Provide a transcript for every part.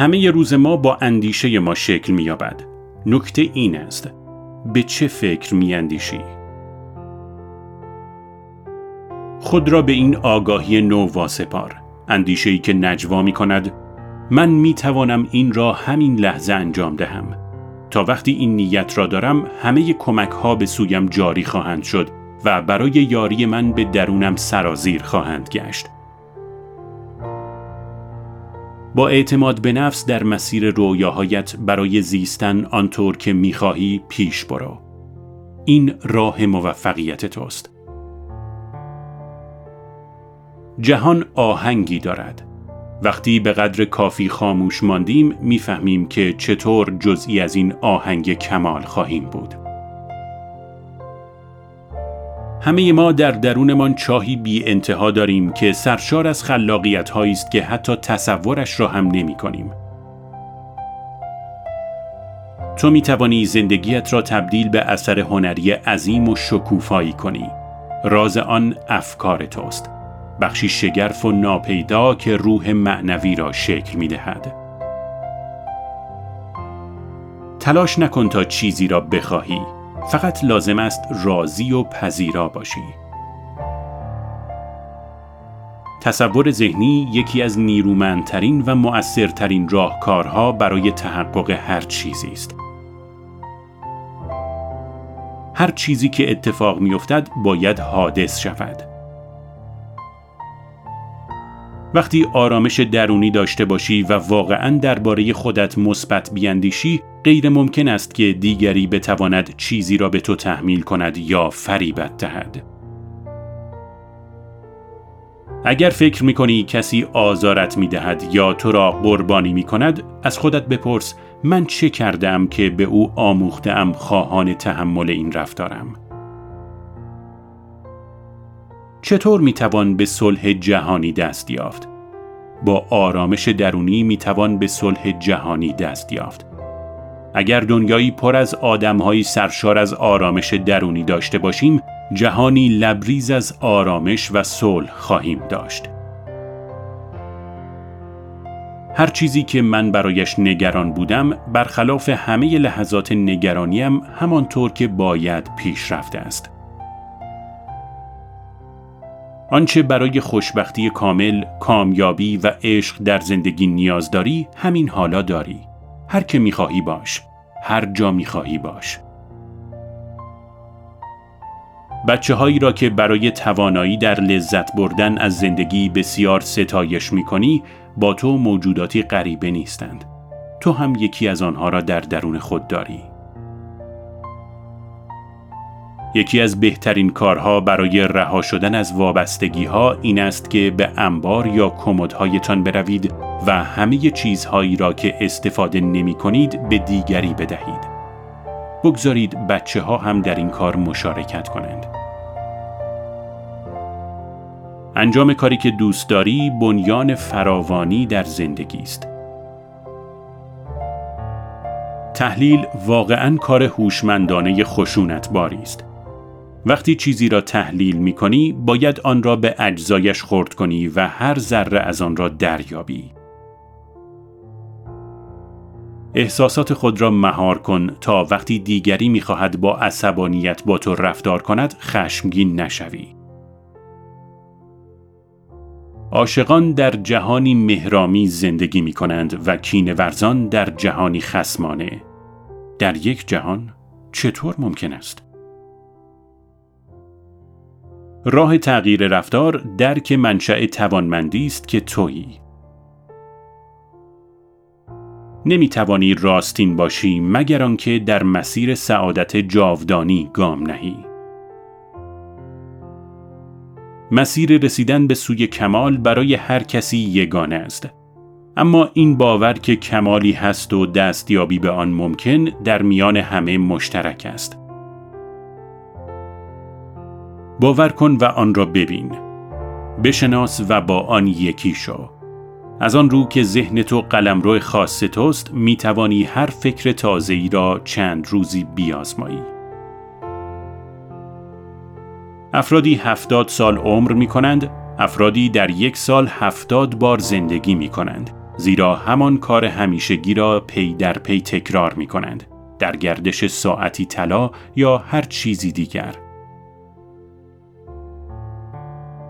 همه روز ما با اندیشه ما شکل می‌یابد. نکته این است به چه فکر میاندیشی؟ خود را به این آگاهی نو واسپار اندیشه ای که نجوا می کند من می توانم این را همین لحظه انجام دهم تا وقتی این نیت را دارم همه کمک ها به سویم جاری خواهند شد و برای یاری من به درونم سرازیر خواهند گشت با اعتماد به نفس در مسیر رویاهایت برای زیستن آنطور که می‌خواهی پیش برو. این راه موفقیت توست. جهان آهنگی دارد. وقتی به قدر کافی خاموش ماندیم می‌فهمیم که چطور جزئی از این آهنگ کمال خواهیم بود. همه ما در درونمان چاهی بی انتها داریم که سرشار از خلاقیت است که حتی تصورش را هم نمی کنیم. تو می توانی زندگیت را تبدیل به اثر هنری عظیم و شکوفایی کنی. راز آن افکار توست. بخشی شگرف و ناپیدا که روح معنوی را شکل می دهد. تلاش نکن تا چیزی را بخواهی. فقط لازم است راضی و پذیرا باشی. تصور ذهنی یکی از نیرومندترین و مؤثرترین راهکارها برای تحقق هر چیزی است. هر چیزی که اتفاق میافتد باید حادث شود. وقتی آرامش درونی داشته باشی و واقعا درباره خودت مثبت بیاندیشی غیر ممکن است که دیگری بتواند چیزی را به تو تحمیل کند یا فریبت دهد. اگر فکر می کنی کسی آزارت می دهد یا تو را قربانی می کند از خودت بپرس من چه کردم که به او آموختم خواهان تحمل این رفتارم؟ چطور می توان به صلح جهانی دست یافت؟ با آرامش درونی می توان به صلح جهانی دست یافت. اگر دنیایی پر از آدمهایی سرشار از آرامش درونی داشته باشیم، جهانی لبریز از آرامش و صلح خواهیم داشت. هر چیزی که من برایش نگران بودم برخلاف همه لحظات نگرانیم همانطور که باید پیش رفته است. آنچه برای خوشبختی کامل، کامیابی و عشق در زندگی نیاز داری، همین حالا داری. هر که می‌خواهی باش، هر جا می‌خواهی باش. بچه هایی را که برای توانایی در لذت بردن از زندگی بسیار ستایش می‌کنی با تو موجوداتی غریبه نیستند. تو هم یکی از آنها را در درون خود داری. یکی از بهترین کارها برای رها شدن از وابستگی ها این است که به انبار یا کمدهایتان بروید و همه چیزهایی را که استفاده نمی کنید به دیگری بدهید. بگذارید بچه ها هم در این کار مشارکت کنند. انجام کاری که دوست داری بنیان فراوانی در زندگی است. تحلیل واقعا کار هوشمندانه خشونت باری است. وقتی چیزی را تحلیل می کنی باید آن را به اجزایش خورد کنی و هر ذره از آن را دریابی. احساسات خود را مهار کن تا وقتی دیگری می‌خواهد با عصبانیت با تو رفتار کند خشمگین نشوی. عاشقان در جهانی مهرامی زندگی می کنند و کین ورزان در جهانی خسمانه. در یک جهان چطور ممکن است؟ راه تغییر رفتار درک منشأ توانمندی است که تویی. نمی توانی راستین باشی مگر آنکه در مسیر سعادت جاودانی گام نهی. مسیر رسیدن به سوی کمال برای هر کسی یگانه است. اما این باور که کمالی هست و دستیابی به آن ممکن در میان همه مشترک است. باور کن و آن را ببین. بشناس و با آن یکی شو. از آن رو که ذهن تو قلمرو خاص توست می توانی هر فکر تازه ای را چند روزی بیازمایی. افرادی هفتاد سال عمر می کنند افرادی در یک سال هفتاد بار زندگی می کنند زیرا همان کار همیشگی را پی در پی تکرار می کنند در گردش ساعتی طلا یا هر چیزی دیگر.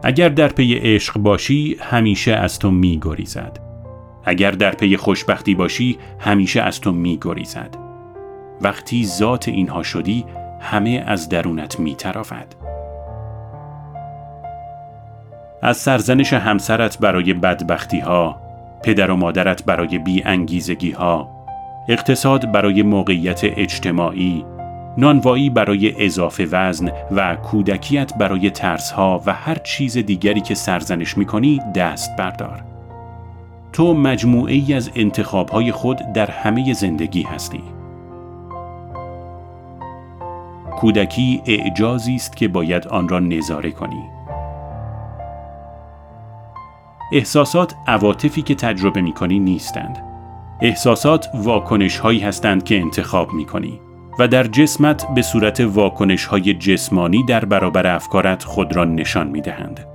اگر در پی عشق باشی همیشه از تو می گریزد اگر در پی خوشبختی باشی همیشه از تو می گریزد وقتی ذات اینها شدی همه از درونت می ترافد. از سرزنش همسرت برای بدبختی ها، پدر و مادرت برای بی انگیزگی ها، اقتصاد برای موقعیت اجتماعی، نانوایی برای اضافه وزن و کودکیت برای ترس ها و هر چیز دیگری که سرزنش می کنی دست بردار. تو مجموعه ای از انتخاب های خود در همه زندگی هستی. کودکی اعجازی است که باید آن را نظاره کنی. احساسات عواطفی که تجربه می کنی نیستند. احساسات واکنش هایی هستند که انتخاب می کنی و در جسمت به صورت واکنش های جسمانی در برابر افکارت خود را نشان می دهند.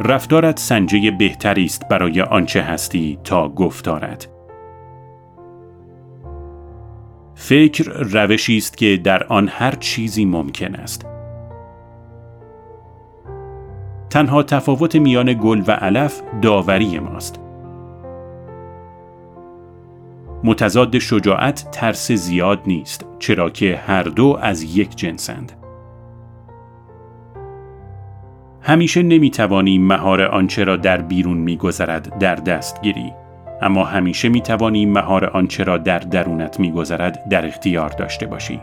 رفتارت سنجه بهتری است برای آنچه هستی تا گفتارت. فکر روشی است که در آن هر چیزی ممکن است. تنها تفاوت میان گل و علف داوری ماست. متضاد شجاعت ترس زیاد نیست چرا که هر دو از یک جنسند. همیشه نمی‌توانی مهار آنچه را در بیرون میگذرد در دست گیری اما همیشه می‌توانی مهار آنچه را در درونت میگذرد در اختیار داشته باشی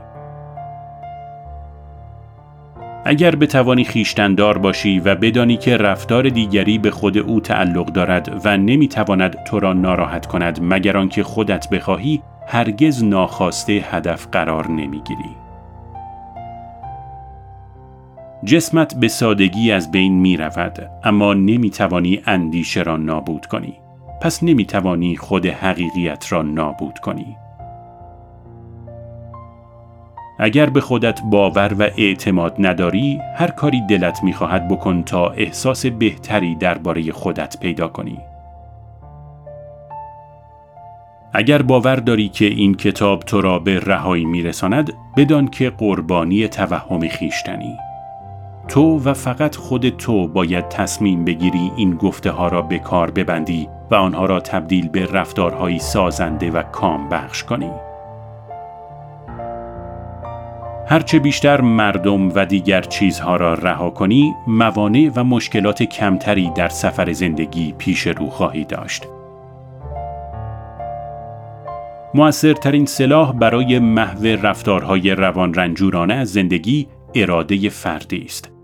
اگر بتوانی خیشتندار باشی و بدانی که رفتار دیگری به خود او تعلق دارد و نمی‌تواند تو را ناراحت کند مگر آنکه خودت بخواهی هرگز ناخواسته هدف قرار نمی‌گیری. جسمت به سادگی از بین می رود اما نمی توانی اندیشه را نابود کنی. پس نمی توانی خود حقیقیت را نابود کنی. اگر به خودت باور و اعتماد نداری هر کاری دلت می‌خواهد بکن تا احساس بهتری درباره خودت پیدا کنی اگر باور داری که این کتاب تو را به رهایی میرساند بدان که قربانی توهم خیشتنی تو و فقط خود تو باید تصمیم بگیری این گفته ها را به کار ببندی و آنها را تبدیل به رفتارهایی سازنده و کام بخش کنی. هرچه بیشتر مردم و دیگر چیزها را رها کنی، موانع و مشکلات کمتری در سفر زندگی پیش رو خواهی داشت. موثرترین سلاح برای محو رفتارهای روان رنجورانه از زندگی اراده فردی است.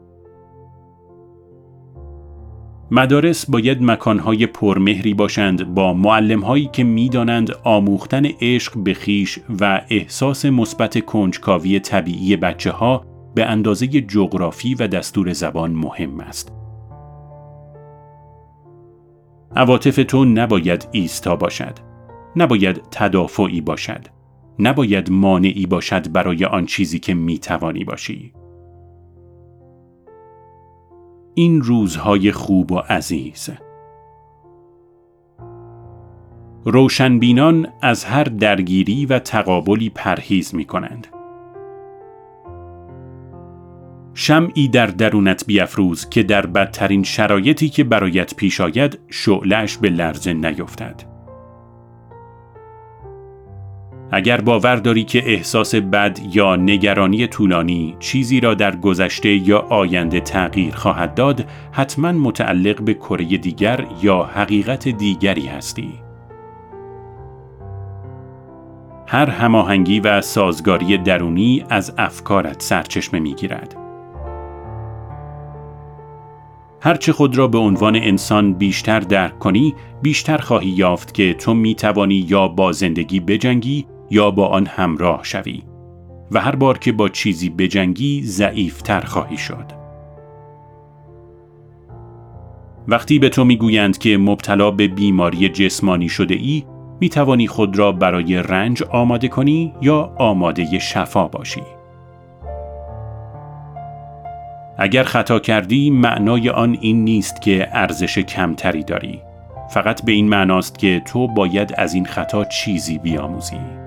مدارس باید مکانهای پرمهری باشند با معلمهایی که می‌دانند آموختن عشق به خیش و احساس مثبت کنجکاوی طبیعی بچه ها به اندازه جغرافی و دستور زبان مهم است. عواطف تو نباید ایستا باشد. نباید تدافعی باشد. نباید مانعی باشد برای آن چیزی که می توانی باشی. این روزهای خوب و عزیز روشنبینان از هر درگیری و تقابلی پرهیز می کنند. شمعی در درونت بیافروز که در بدترین شرایطی که برایت پیش آید شعلش به لرزه نیفتد. اگر باور داری که احساس بد یا نگرانی طولانی چیزی را در گذشته یا آینده تغییر خواهد داد حتما متعلق به کره دیگر یا حقیقت دیگری هستی. هر هماهنگی و سازگاری درونی از افکارت سرچشمه می‌گیرد. هرچه خود را به عنوان انسان بیشتر درک کنی بیشتر خواهی یافت که تو می توانی یا با زندگی بجنگی یا با آن همراه شوی و هر بار که با چیزی بجنگی ضعیفتر خواهی شد. وقتی به تو می‌گویند که مبتلا به بیماری جسمانی شده ای می توانی خود را برای رنج آماده کنی یا آماده شفا باشی. اگر خطا کردی معنای آن این نیست که ارزش کمتری داری فقط به این معناست که تو باید از این خطا چیزی بیاموزی